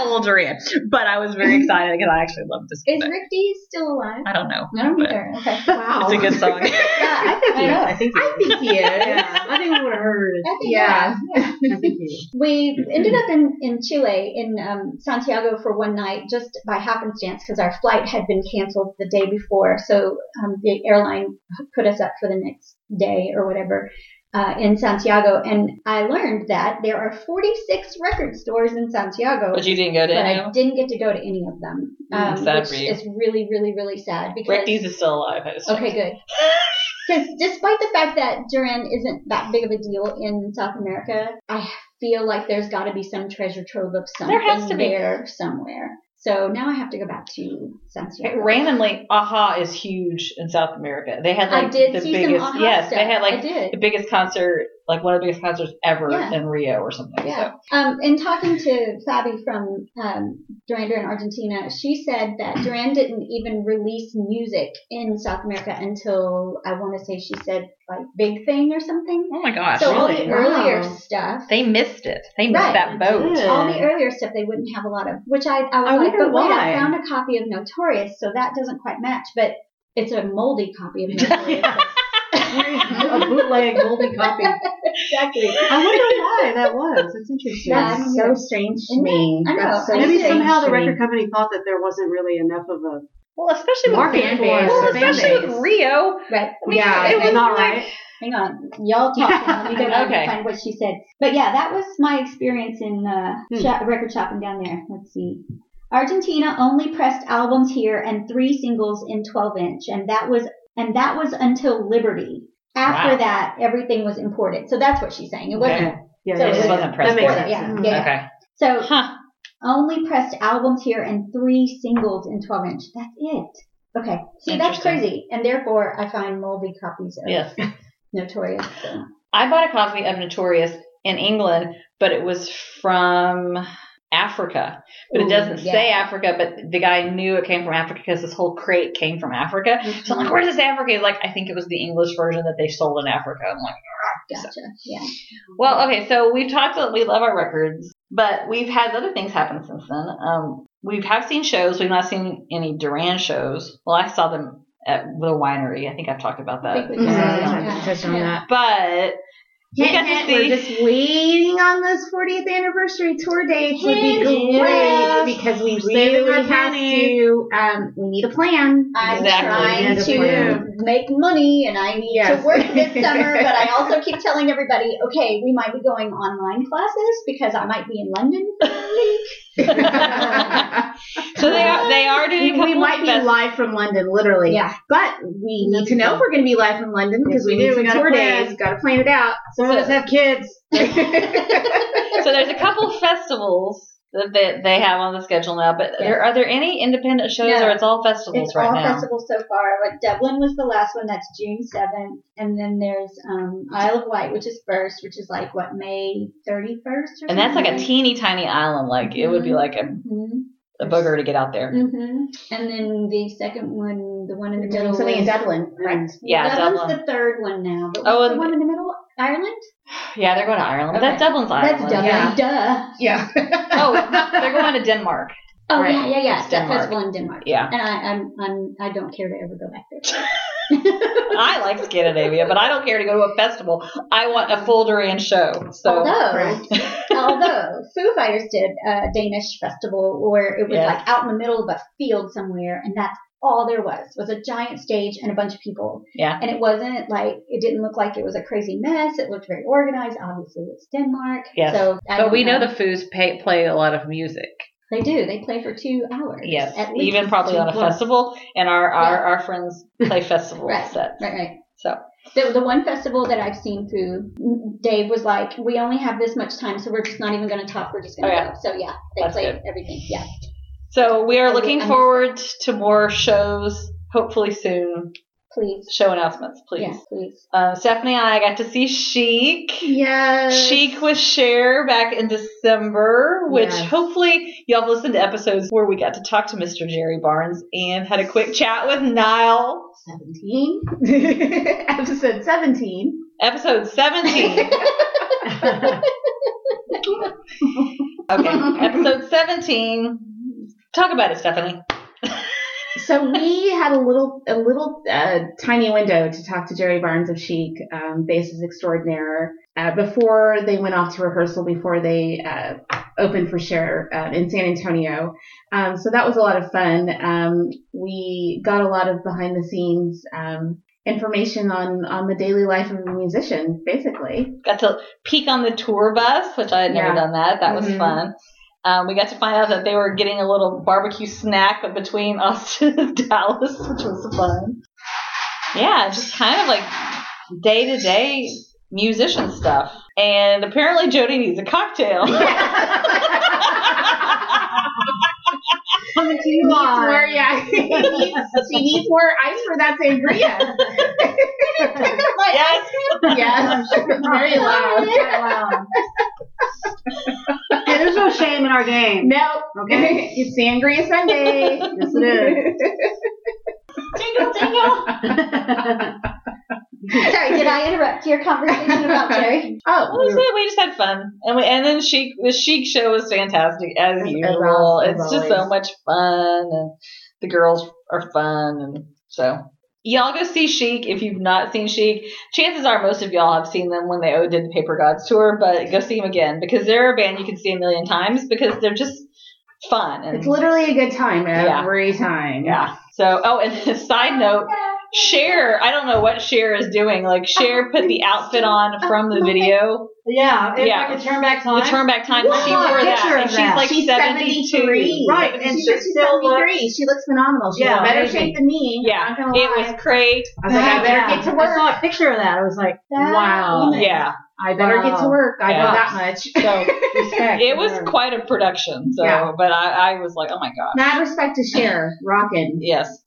[SPEAKER 6] and he a little Duran. But I was very excited because I actually love this.
[SPEAKER 3] Is
[SPEAKER 6] music.
[SPEAKER 3] Rick Dees still alive?
[SPEAKER 6] I don't know.
[SPEAKER 3] I don't either. Okay.
[SPEAKER 4] Wow.
[SPEAKER 6] It's a good song.
[SPEAKER 3] Yeah,
[SPEAKER 5] I think he is. I think he
[SPEAKER 4] I
[SPEAKER 5] is.
[SPEAKER 4] think he is.
[SPEAKER 5] Yeah, I think we would have heard it.
[SPEAKER 3] I think,
[SPEAKER 4] Yeah.
[SPEAKER 3] yeah.
[SPEAKER 5] I think he is.
[SPEAKER 3] We ended up in, in Chile, in um, Santiago for one night, just by happenstance, because our flight had been canceled the day before. So um, the airline put us up for the next day or whatever uh, in Santiago. And I learned that there are 46 record stores in Santiago,
[SPEAKER 6] But you didn't go to
[SPEAKER 3] but
[SPEAKER 6] any
[SPEAKER 3] I didn't get to go to any of them,
[SPEAKER 6] Mm,
[SPEAKER 3] um, which
[SPEAKER 6] for you.
[SPEAKER 3] is really, really, really sad. Because
[SPEAKER 6] Rick Dees is still alive.
[SPEAKER 3] Okay, good. Because despite the fact that Duran isn't that big of a deal in South America, I feel like there's got to be some treasure trove of something
[SPEAKER 6] There has to be.
[SPEAKER 3] there somewhere. So now I have to go back to Santiago.
[SPEAKER 6] Randomly, Aha is huge in South America. They had like
[SPEAKER 3] I did
[SPEAKER 6] the
[SPEAKER 3] see
[SPEAKER 6] biggest.
[SPEAKER 3] some Aha
[SPEAKER 6] yes, they had like the biggest concert, like one of the biggest concerts ever
[SPEAKER 3] Yeah.
[SPEAKER 6] in Rio or something.
[SPEAKER 3] Yeah.
[SPEAKER 6] So.
[SPEAKER 3] Um, in talking to Fabi from um, Duran Duran Argentina, she said that Duran didn't even release music in South America until I want to say she said like Big Thing or something.
[SPEAKER 6] Oh my gosh,
[SPEAKER 3] so all
[SPEAKER 6] really?
[SPEAKER 3] the earlier
[SPEAKER 4] Wow.
[SPEAKER 3] stuff.
[SPEAKER 6] They missed it. They missed
[SPEAKER 3] Right.
[SPEAKER 6] that boat.
[SPEAKER 5] Yeah.
[SPEAKER 3] all the earlier stuff they wouldn't have a lot of, which I, I was
[SPEAKER 5] I
[SPEAKER 3] like,
[SPEAKER 5] wonder
[SPEAKER 3] but wait, I found a copy of Notorious, so that doesn't quite match, but it's a moldy copy of Notorious.
[SPEAKER 5] A bootleg golden copy.
[SPEAKER 3] exactly.
[SPEAKER 5] I wonder why that was. It's interesting.
[SPEAKER 3] Yeah,
[SPEAKER 4] That's so strange to me.
[SPEAKER 3] I know.
[SPEAKER 4] So
[SPEAKER 5] Maybe somehow the record company thought that there wasn't really enough of a
[SPEAKER 6] Well, especially with
[SPEAKER 5] market
[SPEAKER 4] fan
[SPEAKER 5] for
[SPEAKER 4] base,
[SPEAKER 6] well,
[SPEAKER 5] a fan
[SPEAKER 6] especially with Rio.
[SPEAKER 3] Right.
[SPEAKER 6] I mean,
[SPEAKER 4] Yeah,
[SPEAKER 6] it was
[SPEAKER 5] not
[SPEAKER 6] like-
[SPEAKER 5] right.
[SPEAKER 3] Hang on. Y'all talking. Let me go
[SPEAKER 6] Okay.
[SPEAKER 3] find what she said. But yeah, that was my experience in uh,
[SPEAKER 5] Hmm.
[SPEAKER 3] shop, record shopping down there. Let's see. Argentina only pressed albums here and three singles in 12 inch, and that was and that was until Liberty. After
[SPEAKER 6] Wow.
[SPEAKER 3] that, everything was imported. So that's what she's saying. It wasn't.
[SPEAKER 6] Okay.
[SPEAKER 5] Yeah,
[SPEAKER 3] So
[SPEAKER 5] yeah,
[SPEAKER 3] it
[SPEAKER 5] yeah.
[SPEAKER 6] wasn't pressed
[SPEAKER 5] That makes sense.
[SPEAKER 3] Yeah,
[SPEAKER 5] Mhm.
[SPEAKER 3] yeah, yeah.
[SPEAKER 6] Okay.
[SPEAKER 3] So
[SPEAKER 6] Huh.
[SPEAKER 3] only pressed albums here and three singles in 12 inch. That's it. Okay. See, that's crazy. And therefore, I find moldy copies of
[SPEAKER 6] Yes.
[SPEAKER 3] Notorious. So.
[SPEAKER 6] I bought a copy of Notorious in England, but it was from Africa. But it doesn't
[SPEAKER 3] yeah.
[SPEAKER 6] say Africa, but the guy knew it came from Africa because this whole crate came from Africa. So I'm like, where's this Africa? He's like, I think it was the English version that they sold in Africa. I'm like,
[SPEAKER 3] Gotcha. Yeah.
[SPEAKER 6] well, okay, so we've talked about we love our records, but we've had other things happen since then. Um, we have seen shows. We've not seen any Duran shows. Well, I saw them at the winery. I think I've talked about
[SPEAKER 3] I
[SPEAKER 6] that.
[SPEAKER 3] think we
[SPEAKER 4] Mhm.
[SPEAKER 3] touched on
[SPEAKER 4] I
[SPEAKER 3] that.
[SPEAKER 4] touched on
[SPEAKER 3] Yeah.
[SPEAKER 4] that.
[SPEAKER 6] But we got
[SPEAKER 4] hint, to
[SPEAKER 6] see.
[SPEAKER 4] We're just waiting on those 40th anniversary tour dates. Would be great
[SPEAKER 3] yes.
[SPEAKER 4] because we've
[SPEAKER 5] Really
[SPEAKER 4] past to. Um, we need a plan.
[SPEAKER 3] I'm
[SPEAKER 6] Exactly.
[SPEAKER 3] trying to
[SPEAKER 4] plan.
[SPEAKER 3] Make money and I need
[SPEAKER 4] Yes.
[SPEAKER 3] to work this summer, but I also keep telling everybody, okay, we might be going online classes because I might be in London for a week.
[SPEAKER 6] So they are they are doing
[SPEAKER 4] we, we might be live from London, literally.
[SPEAKER 3] Yeah.
[SPEAKER 4] But we need to know if we're going to be live from London because
[SPEAKER 5] Yes,
[SPEAKER 4] we
[SPEAKER 5] we
[SPEAKER 4] need some
[SPEAKER 5] We gotta
[SPEAKER 4] tour
[SPEAKER 5] plan.
[SPEAKER 4] days. Got to plan it out.
[SPEAKER 5] Some of us have kids.
[SPEAKER 6] So there's a couple festivals that they, they have on the schedule now, but there are there any independent shows
[SPEAKER 3] No.
[SPEAKER 6] or it's all festivals
[SPEAKER 3] It's
[SPEAKER 6] right
[SPEAKER 3] all
[SPEAKER 6] now?
[SPEAKER 3] All festivals so far. Like Dublin was the last one, that's June 7th. And then there's um, Isle of Wight, which is first, which is like, what, May 31st or
[SPEAKER 6] And that's like a teeny tiny island. Like it would be like a,
[SPEAKER 3] Mhm.
[SPEAKER 6] a booger to get out there.
[SPEAKER 3] hmm And then the second one, the one in the middle.
[SPEAKER 4] something in Dublin, right?
[SPEAKER 6] Yeah,
[SPEAKER 3] Dublin's
[SPEAKER 6] Dublin.
[SPEAKER 3] the third one now. But
[SPEAKER 6] Oh,
[SPEAKER 3] the one in the middle? Ireland?
[SPEAKER 6] Yeah, they're going to Ireland. But that's Dublin's Ireland.
[SPEAKER 3] That's Dublin.
[SPEAKER 4] Yeah.
[SPEAKER 3] Duh.
[SPEAKER 4] Yeah.
[SPEAKER 6] Oh, they're going to Denmark.
[SPEAKER 3] Oh
[SPEAKER 6] Right.
[SPEAKER 3] yeah, yeah, yeah.
[SPEAKER 6] It's
[SPEAKER 3] It's that
[SPEAKER 6] Denmark.
[SPEAKER 3] festival in Denmark.
[SPEAKER 6] Yeah.
[SPEAKER 3] And I, I'm, I'm, I don't care to ever go back there.
[SPEAKER 6] I like Scandinavia, but I don't care to go to a festival. I want a full Duran show. So
[SPEAKER 3] although,
[SPEAKER 4] Correct.
[SPEAKER 3] although Foo Fighters did a Danish festival where it was
[SPEAKER 6] Yeah.
[SPEAKER 3] like out in the middle of a field somewhere, and that's all there was was a giant stage and a bunch of people.
[SPEAKER 6] Yeah.
[SPEAKER 3] And it wasn't like it didn't look like it was a crazy mess. It looked very organized. Obviously, it's Denmark.
[SPEAKER 6] Yes.
[SPEAKER 3] So,
[SPEAKER 6] but we know the Foos pay, play a lot of music.
[SPEAKER 3] they do. They play for two hours.
[SPEAKER 6] Yes,
[SPEAKER 3] at least.
[SPEAKER 6] even probably on a festival, and our our,
[SPEAKER 3] Yeah.
[SPEAKER 6] our friends play festival
[SPEAKER 3] Right.
[SPEAKER 6] sets.
[SPEAKER 3] Right, right.
[SPEAKER 6] So
[SPEAKER 3] The, the one festival that I've seen through, Dave was like, we only have this much time, so we're just not even going to talk. We're just going
[SPEAKER 6] Oh,
[SPEAKER 3] to
[SPEAKER 6] yeah.
[SPEAKER 3] go. So yeah, they
[SPEAKER 6] That's
[SPEAKER 3] played
[SPEAKER 6] good.
[SPEAKER 3] everything. Yeah.
[SPEAKER 6] So we are looking forward to more shows. Hopefully soon.
[SPEAKER 3] Please.
[SPEAKER 6] Show announcements, please.
[SPEAKER 3] Yes, please.
[SPEAKER 6] Uh, Stephanie and I got to see Chic.
[SPEAKER 4] Yes.
[SPEAKER 6] Chic with Cher back in December, which
[SPEAKER 4] Yes.
[SPEAKER 6] hopefully y'all have listened to episodes where we got to talk to Mr. Jerry Barnes and had a quick chat with Nile.
[SPEAKER 4] 17. Episode 17.
[SPEAKER 6] Episode 17. okay, episode 17. Talk about it, Stephanie.
[SPEAKER 4] so we had a little a little uh, tiny window to talk to Jerry Barnes of Chic, um, bassist extraordinaire, uh, before they went off to rehearsal before they uh, opened for Cher uh, in San Antonio. Um, so that was a lot of fun. Um, we got a lot of behind the scenes um, information on on the daily life of a musician, basically.
[SPEAKER 6] Got to peek on the tour bus, which I had never
[SPEAKER 4] Yeah.
[SPEAKER 6] done that. That was
[SPEAKER 4] Mhm.
[SPEAKER 6] fun. Um, we got to find out that they were getting a little barbecue snack between Austin and Dallas, which was fun. Yeah, just kind of like day to day musician stuff. And apparently Jody needs a cocktail.
[SPEAKER 5] Coming
[SPEAKER 4] She needs more, yeah. she needs more ice for that sangria.
[SPEAKER 6] yes.
[SPEAKER 4] yes, very loud.
[SPEAKER 5] Quite loud. Hey, there's no shame in our game.
[SPEAKER 4] No,
[SPEAKER 5] Okay.
[SPEAKER 4] it's Sangria Sunday.
[SPEAKER 5] Yes, it
[SPEAKER 3] Jingle, jingle. Sorry, did I interrupt your conversation about Jerry?
[SPEAKER 4] oh,
[SPEAKER 6] What was it? We just had fun, and we and then Chic the Chic show was fantastic as
[SPEAKER 4] As- as
[SPEAKER 6] usual.
[SPEAKER 4] al- as
[SPEAKER 6] it's just so much fun, and the girls are fun, and so y'all go see Chic if you've not seen Chic. Chances are most of y'all have seen them when they did the Paper Gods tour, but go see them again because they're a band you can see a million times because they're just fun and
[SPEAKER 4] it's literally a good time
[SPEAKER 6] Yeah.
[SPEAKER 4] every time.
[SPEAKER 6] yeah. So oh, and a side note. Cher, I don't know what Cher is doing. Like Cher oh, put the outfit on from the video.
[SPEAKER 5] Yeah, if
[SPEAKER 6] Yeah.
[SPEAKER 5] I could turn back time.
[SPEAKER 6] The turn back time.
[SPEAKER 5] What?
[SPEAKER 6] She wore that, and she's
[SPEAKER 5] that.
[SPEAKER 6] like
[SPEAKER 4] She's
[SPEAKER 6] 72.
[SPEAKER 4] 73.
[SPEAKER 5] Right, and
[SPEAKER 4] she's,
[SPEAKER 5] she
[SPEAKER 4] she's
[SPEAKER 5] still
[SPEAKER 4] 73. She looks phenomenal. She's
[SPEAKER 5] Yeah,
[SPEAKER 4] in better shape than me.
[SPEAKER 6] Yeah, it was great.
[SPEAKER 4] I was like, I better
[SPEAKER 5] Yeah.
[SPEAKER 4] get to work.
[SPEAKER 5] I saw a picture of that. I was like,
[SPEAKER 3] That
[SPEAKER 5] wow.
[SPEAKER 3] woman.
[SPEAKER 6] Yeah,
[SPEAKER 4] I better get to work. I know that much.
[SPEAKER 6] so
[SPEAKER 5] Respect.
[SPEAKER 6] it was
[SPEAKER 5] her.
[SPEAKER 6] quite a production. So,
[SPEAKER 4] Yeah.
[SPEAKER 6] but I, I was like, oh my god,
[SPEAKER 4] Mad respect to Cher, rocking.
[SPEAKER 6] yes.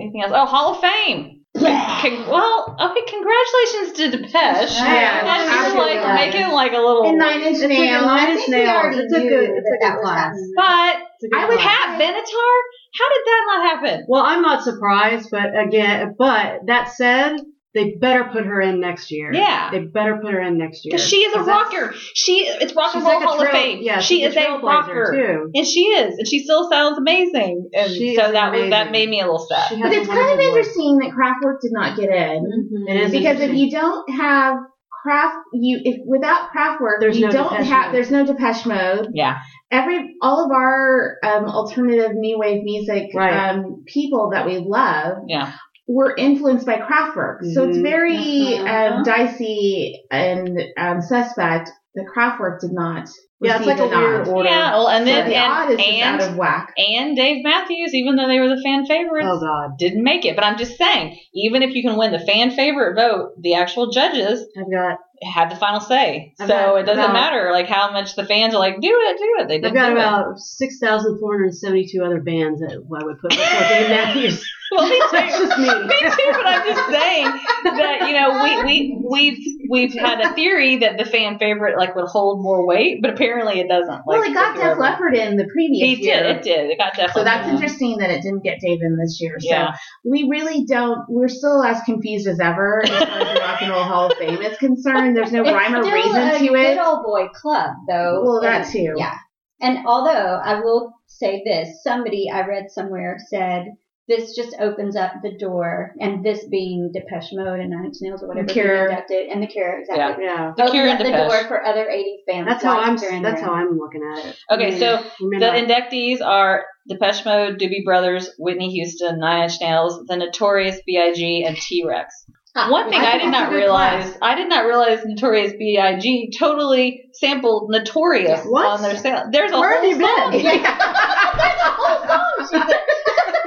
[SPEAKER 6] Anything else? Oh, Hall of Fame. Con- well, okay. Congratulations to Depeche.
[SPEAKER 4] Yeah,
[SPEAKER 6] That's just
[SPEAKER 4] absolutely.
[SPEAKER 6] like making like a little.
[SPEAKER 4] And Nine Inch
[SPEAKER 5] It's a
[SPEAKER 4] Nails.
[SPEAKER 5] Nine Inch
[SPEAKER 3] think
[SPEAKER 5] Nails. It's a good, it's a good
[SPEAKER 3] was
[SPEAKER 5] class.
[SPEAKER 6] but
[SPEAKER 5] It's a good
[SPEAKER 4] I would
[SPEAKER 5] class.
[SPEAKER 6] Pat Benatar, how did that not happen?
[SPEAKER 5] Well, I'm not surprised, but again, but that said, they better put her in next year.
[SPEAKER 6] Yeah.
[SPEAKER 5] They better put her in next year.
[SPEAKER 6] Because she is a rocker. She it's Rock and Roll
[SPEAKER 5] like a
[SPEAKER 6] Hall of Fame.
[SPEAKER 5] Yeah,
[SPEAKER 6] she is a
[SPEAKER 5] trailblazer,
[SPEAKER 6] rocker.
[SPEAKER 5] too.
[SPEAKER 6] And she is, and she still sounds amazing. And
[SPEAKER 5] She
[SPEAKER 6] so
[SPEAKER 5] is
[SPEAKER 6] that was that made me a little sad.
[SPEAKER 4] But it's kind of
[SPEAKER 5] wonderful voice.
[SPEAKER 4] interesting that Kraftwerk did not get in.
[SPEAKER 5] It is
[SPEAKER 4] Because if you don't have craft, you if without Kraftwerk,
[SPEAKER 5] There's
[SPEAKER 4] you
[SPEAKER 5] no
[SPEAKER 4] don't
[SPEAKER 5] Depeche
[SPEAKER 4] have.
[SPEAKER 5] Mode.
[SPEAKER 4] There's no Depeche Mode.
[SPEAKER 6] Yeah.
[SPEAKER 4] Every all of our um, alternative new wave music
[SPEAKER 5] Right.
[SPEAKER 4] um, people that we love
[SPEAKER 6] Yeah.
[SPEAKER 4] Were influenced by Kraftwerk. So it's
[SPEAKER 5] Mhm.
[SPEAKER 4] very
[SPEAKER 3] Mhm.
[SPEAKER 4] um, dicey and um, suspect that Kraftwerk did not.
[SPEAKER 5] Yeah, it's like a weird order.
[SPEAKER 6] Yeah. Well, and
[SPEAKER 4] So
[SPEAKER 6] then
[SPEAKER 4] the odd is
[SPEAKER 6] and
[SPEAKER 4] out of whack.
[SPEAKER 6] and Dave Matthews, even though they were the fan favorites,
[SPEAKER 5] Oh God,
[SPEAKER 6] didn't make it. But I'm just saying, even if you can win the fan favorite vote, the actual judges
[SPEAKER 5] I've got
[SPEAKER 6] had the final say.
[SPEAKER 5] I've
[SPEAKER 6] so it doesn't
[SPEAKER 5] about-
[SPEAKER 6] matter like how much the fans are like, do it, do it. They
[SPEAKER 5] I've
[SPEAKER 6] didn't
[SPEAKER 5] got
[SPEAKER 6] do it.
[SPEAKER 5] about six thousand four hundred seventy-two other bands that I would put before Dave Matthews.
[SPEAKER 6] Well, me too.
[SPEAKER 5] That's just me.
[SPEAKER 6] me too, but I'm just saying that you know we we we've we've had a theory that the fan favorite like would hold more weight, but apparently it doesn't.
[SPEAKER 4] Well, it got Def Leppard in the previous
[SPEAKER 6] He
[SPEAKER 4] year.
[SPEAKER 6] did. It did. It got Def
[SPEAKER 4] So that's
[SPEAKER 6] in.
[SPEAKER 4] interesting that it didn't get Dave in this year. So
[SPEAKER 6] Yeah.
[SPEAKER 4] we really don't. We're still as confused as ever as far as the Rock and Roll Hall of Fame is concerned. There's no
[SPEAKER 3] It's
[SPEAKER 4] rhyme or reason to it.
[SPEAKER 3] Good old boy club, though.
[SPEAKER 4] Well, that
[SPEAKER 3] And-
[SPEAKER 4] too.
[SPEAKER 3] Yeah. And although I will say this, somebody I read somewhere said this just opens up the door, and this being Depeche Mode and Nine Inch Nails or whatever,
[SPEAKER 4] The Cure.
[SPEAKER 3] being inducted, and the Cure, exactly.
[SPEAKER 5] Yeah,
[SPEAKER 6] The
[SPEAKER 3] Opens
[SPEAKER 6] Cure
[SPEAKER 3] up
[SPEAKER 6] and
[SPEAKER 3] the
[SPEAKER 6] Depeche.
[SPEAKER 3] door for other 80s bands.
[SPEAKER 5] that's how
[SPEAKER 3] like
[SPEAKER 5] I'm.
[SPEAKER 3] Duran
[SPEAKER 5] That's
[SPEAKER 3] Duran.
[SPEAKER 5] how I'm looking at it.
[SPEAKER 6] Okay,
[SPEAKER 5] I
[SPEAKER 6] so
[SPEAKER 5] mean, we may
[SPEAKER 6] The
[SPEAKER 5] not-
[SPEAKER 6] inductees are Depeche Mode, Doobie Brothers, Whitney Houston, Nine Inch Nails, The Notorious B.I.G., and T Rex.
[SPEAKER 3] Ah,
[SPEAKER 6] One thing
[SPEAKER 5] I
[SPEAKER 6] I,
[SPEAKER 5] think
[SPEAKER 6] did
[SPEAKER 5] that's a
[SPEAKER 6] not
[SPEAKER 5] good
[SPEAKER 6] realize,
[SPEAKER 5] class.
[SPEAKER 6] I did not realize Notorious B.I.G. totally sampled Notorious
[SPEAKER 5] What?
[SPEAKER 6] on their sound. There's a
[SPEAKER 5] Where
[SPEAKER 6] whole
[SPEAKER 5] have you
[SPEAKER 6] song.
[SPEAKER 5] been?
[SPEAKER 3] There's a whole song. She said,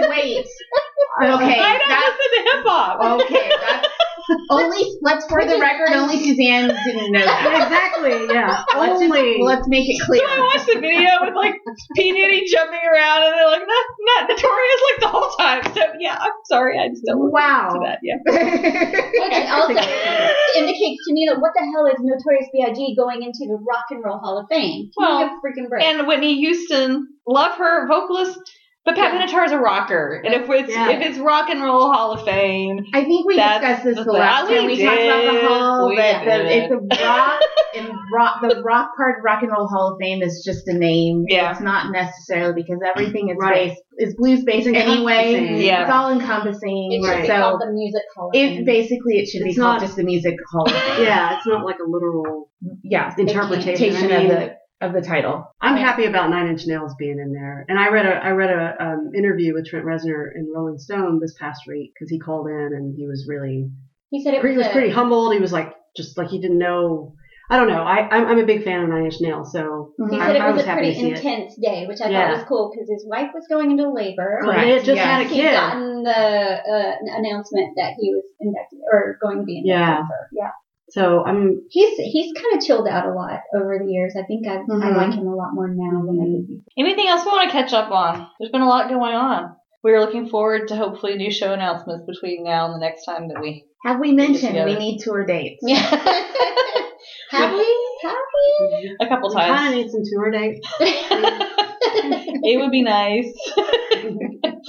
[SPEAKER 4] Wait. Okay.
[SPEAKER 6] I don't
[SPEAKER 4] that's-
[SPEAKER 6] listen to hip hop.
[SPEAKER 4] Okay. That's only. Let's for the record. Only Suzanne didn't know that.
[SPEAKER 5] exactly. Yeah.
[SPEAKER 4] Let's, just-
[SPEAKER 5] Only.
[SPEAKER 4] let's make it clear.
[SPEAKER 6] So I watched the video with like P Diddy jumping around, and they're like, "Not, not Notorious," like the whole time. So yeah, I'm sorry, I just don't
[SPEAKER 4] Wow.
[SPEAKER 6] to that. Yeah.
[SPEAKER 3] Which also indicates to me that what the hell is Notorious B.I.G. going into the Rock and Roll Hall of Fame? Give me
[SPEAKER 6] Well,
[SPEAKER 3] freaking break.
[SPEAKER 6] And Whitney Houston, love her vocalist. But Pat Benatar is a rocker, and if it's
[SPEAKER 5] Yeah.
[SPEAKER 6] if it's Rock and Roll Hall of Fame,
[SPEAKER 4] I think we
[SPEAKER 6] That's
[SPEAKER 4] discussed this
[SPEAKER 6] the
[SPEAKER 4] the last
[SPEAKER 6] We
[SPEAKER 4] time we talked about the hall.
[SPEAKER 6] We
[SPEAKER 4] that the, it's a rock and rock. The rock part of Rock and Roll Hall of Fame is just a name.
[SPEAKER 6] Yeah.
[SPEAKER 4] It's not necessarily because everything is
[SPEAKER 5] Right.
[SPEAKER 4] based is blues based
[SPEAKER 5] It's
[SPEAKER 4] anyway.
[SPEAKER 6] Yeah.
[SPEAKER 4] It's all encompassing.
[SPEAKER 3] It
[SPEAKER 5] Right.
[SPEAKER 3] be
[SPEAKER 4] So
[SPEAKER 3] the Music Hall. of
[SPEAKER 4] it basically it should be
[SPEAKER 5] It's
[SPEAKER 4] called just the Music Hall. of Fame.
[SPEAKER 5] Yeah, it's not like a literal
[SPEAKER 4] yeah.
[SPEAKER 5] interpretation.
[SPEAKER 4] Interpretation
[SPEAKER 5] I mean,
[SPEAKER 4] of the of the title.
[SPEAKER 5] I'm happy about Nine Inch Nails being in there. And I read a I read a um, interview with Trent Reznor in Rolling Stone this past week because he called in and he was really
[SPEAKER 3] he said it
[SPEAKER 5] he
[SPEAKER 3] was,
[SPEAKER 5] was
[SPEAKER 3] a-
[SPEAKER 5] pretty humbled. He was like just like he didn't know. I don't know. I I'm, I'm a big fan of Nine Inch Nails, so
[SPEAKER 3] He
[SPEAKER 5] I,
[SPEAKER 3] said it was,
[SPEAKER 5] was
[SPEAKER 3] a pretty
[SPEAKER 5] see it.
[SPEAKER 3] intense day, which I
[SPEAKER 5] Yeah.
[SPEAKER 3] thought was cool because his wife was going into labor.
[SPEAKER 5] Well, they had just
[SPEAKER 4] Yes.
[SPEAKER 5] had a
[SPEAKER 3] He'd
[SPEAKER 5] kid.
[SPEAKER 3] gotten the uh, announcement that he was inducted or going to be inducted.
[SPEAKER 5] Yeah.
[SPEAKER 3] Yeah.
[SPEAKER 5] So I'm
[SPEAKER 3] He's he's kind of chilled out a lot over the years. I think I, I
[SPEAKER 5] Mhm.
[SPEAKER 3] like him a lot more now than I did before.
[SPEAKER 6] anything else we want to catch up on? There's been a lot going on. We're looking forward to hopefully new show announcements between now and the next time that we.
[SPEAKER 4] Have we mentioned we need tour dates?
[SPEAKER 3] Yeah. Have we? Have we?
[SPEAKER 6] A couple
[SPEAKER 5] we kind of need some tour dates.
[SPEAKER 6] it would be nice.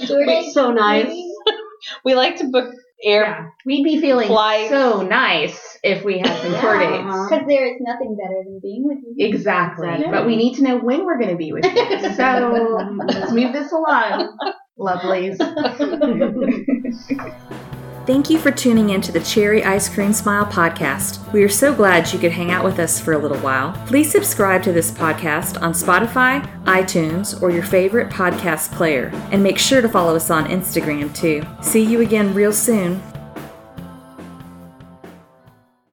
[SPEAKER 3] Tour dates,
[SPEAKER 5] so nice.
[SPEAKER 6] we like to book air.
[SPEAKER 4] Yeah. We'd be feeling
[SPEAKER 6] Flights.
[SPEAKER 4] so nice if we had some tour
[SPEAKER 3] Yeah.
[SPEAKER 4] dates.
[SPEAKER 5] Uh-huh.
[SPEAKER 3] Because there is nothing better than being with you.
[SPEAKER 4] Exactly.
[SPEAKER 5] Exactly.
[SPEAKER 4] But we need to know when we're going to be with you. So let's move this along, lovelies.
[SPEAKER 2] Thank you for tuning in to the Cherry Ice Cream Smile podcast. We are so glad you could hang out with us for a little while. Please subscribe to this podcast on Spotify, iTunes, or your favorite podcast player. And make sure to follow us on Instagram too. See you again real soon.